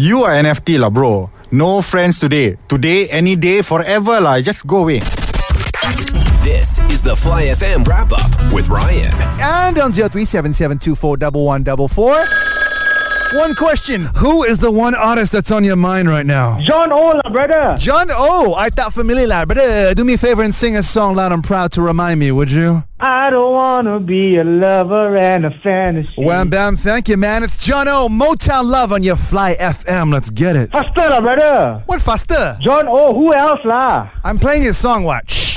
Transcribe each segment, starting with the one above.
You are NFT lah, bro. No friends today. Today, any day, forever lah. Just go away. This is the Fly FM wrap up with Ryan. And on 0377241144. One question. Who is the one artist that's on your mind right now? John Ola, brother. John O. I thought familiar lad. Brother, do me a favor and sing a song loud and proud to remind me, would you? I don't wanna be a lover and a fantasy. Wham bam, thank you, man. It's John O. Motown Love on your Fly FM. Let's get it. Faster lah, brother. What faster? John O, who else lah? I'm playing his song, watch.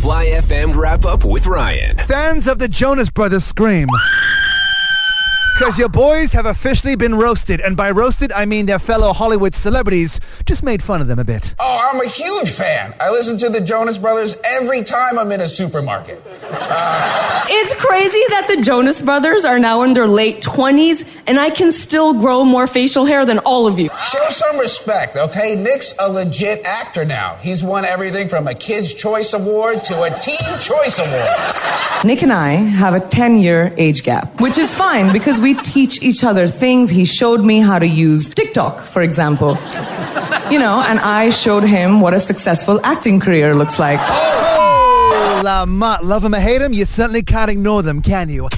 Fly FM wrap up with Ryan. Fans of the Jonas Brothers scream. Because your boys have officially been roasted. And by roasted, I mean their fellow Hollywood celebrities just made fun of them a bit. Oh, I'm a huge fan. I listen to the Jonas Brothers every time I'm in a supermarket. It's crazy that the Jonas Brothers are now in their late 20s and I can still grow more facial hair than all of you. Show some respect, okay? Nick's a legit actor now. He's won everything from a Kids' Choice Award to a Teen Choice Award. Nick and I have a 10 year age gap, which is fine because we teach each other things. He showed me how to use TikTok, for example. You know, and I showed him what a successful acting career looks like. Oh, la mat. Love him or hate him, you certainly can't ignore them, can you?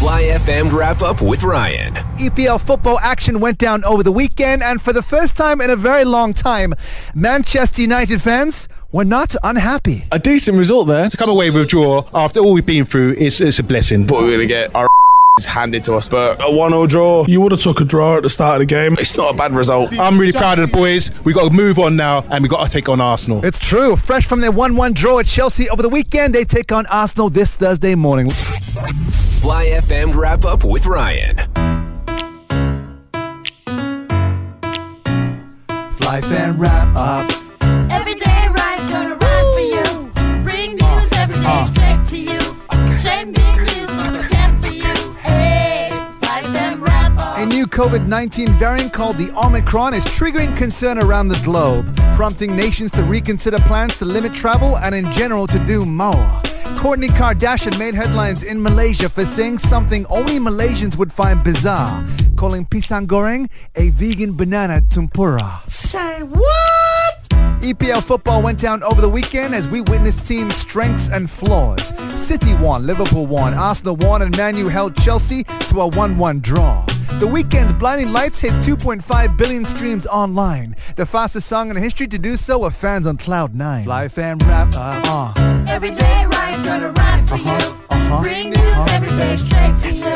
Fly FM wrap up with Ryan. EPL football action went down over the weekend, and for the first time in a very long time, Manchester United fans were not unhappy. A decent result there. to come away with a draw after all we've been through is it's a blessing. thought we were going to get our handed to us, but a 1 0 draw. You would have took a draw at the start of the game. It's not a bad result. I'm really proud of the boys. We've got to move on now and we've got to take on Arsenal. It's true. Fresh from their 1 1 draw at Chelsea over the weekend, they take on Arsenal this Thursday morning. Fly FM wrap up with Ryan. Fly fan wrap up. COVID 19 variant called the Omicron is triggering concern around the globe, prompting nations to reconsider plans to limit travel and, in general, to do more. Kourtney Kardashian made headlines in Malaysia for saying something only Malaysians would find bizarre, calling pisang goreng a vegan banana tempura. Say what? EPL football went down over the weekend as we witnessed teams' strengths and flaws. City won, Liverpool won, Arsenal won, and Manu held Chelsea to a 1 1 draw. The weekend's Blinding Lights hit 2.5 billion streams online, the fastest song in history to do so with fans on Cloud9. Fly fan wrap up. Uh. Every day Ryan's gonna ride for you. uh-huh, Bring news every day straight to you.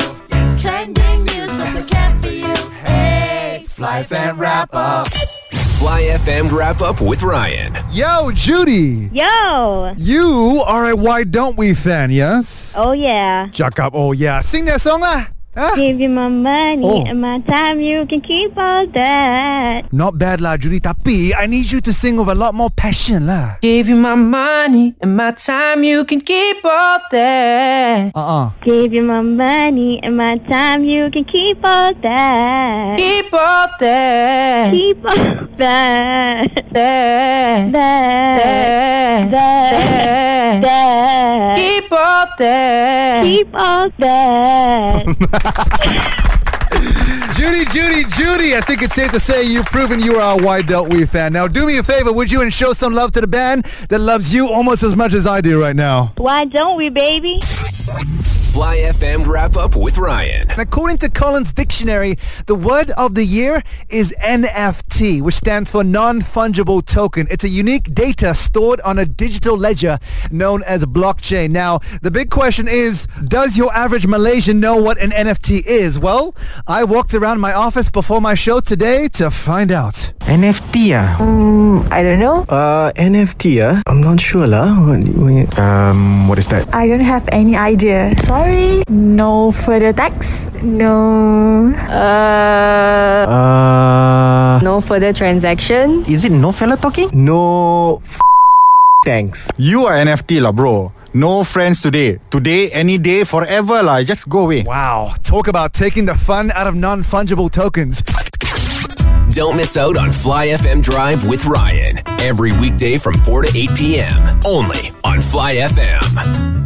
Trending news so can for you. Hey, Fly fan wrap up. Fly FM wrap up with Ryan. Yo, Judy! Yo! You are a Why Don't We fan, yes? Oh yeah. Jack up, oh yeah. Sing that song lah! Huh? Give you my money Oh. and my time, you can keep all that. Not bad lah, Judy. Tapi I need you to sing with a lot more passion lah. Gave you my money and my time, you can keep all that. Uh-uh. Give you my money and my time, you can keep all that. Keep all that. Keep all that. that. That. That. That. Keep all that. Keep all that. Judy, Judy, Judy, I think it's safe to say you've proven you are a Why Don't We fan. Now, do me a favor, would you, and show some love to the band that loves you almost as much as I do right now? Why don't we, baby? Fly FM wrap up with Ryan. And according to Collins Dictionary, the word of the year is NFT, which stands for non-fungible token. It's a unique data stored on a digital ledger known as blockchain. Now, the big question is, does your average Malaysian know what an NFT is? Well, I walked around my office before my show today to find out. NFT ah? I don't know. Uh, NFT ah? I'm not sure lah. What, what, um, what is that? I don't have any idea. Sorry. No further text. No. Uh, Uh, no further transaction. is it no fella talking? No. F- thanks. You are NFT lah, bro. No friends today. Today, any day, forever lah. Just go away. Wow, talk about taking the fun out of non-fungible tokens. Don't miss out on Fly FM Drive with Ryan every weekday from 4 to 8 p.m. only on Fly FM.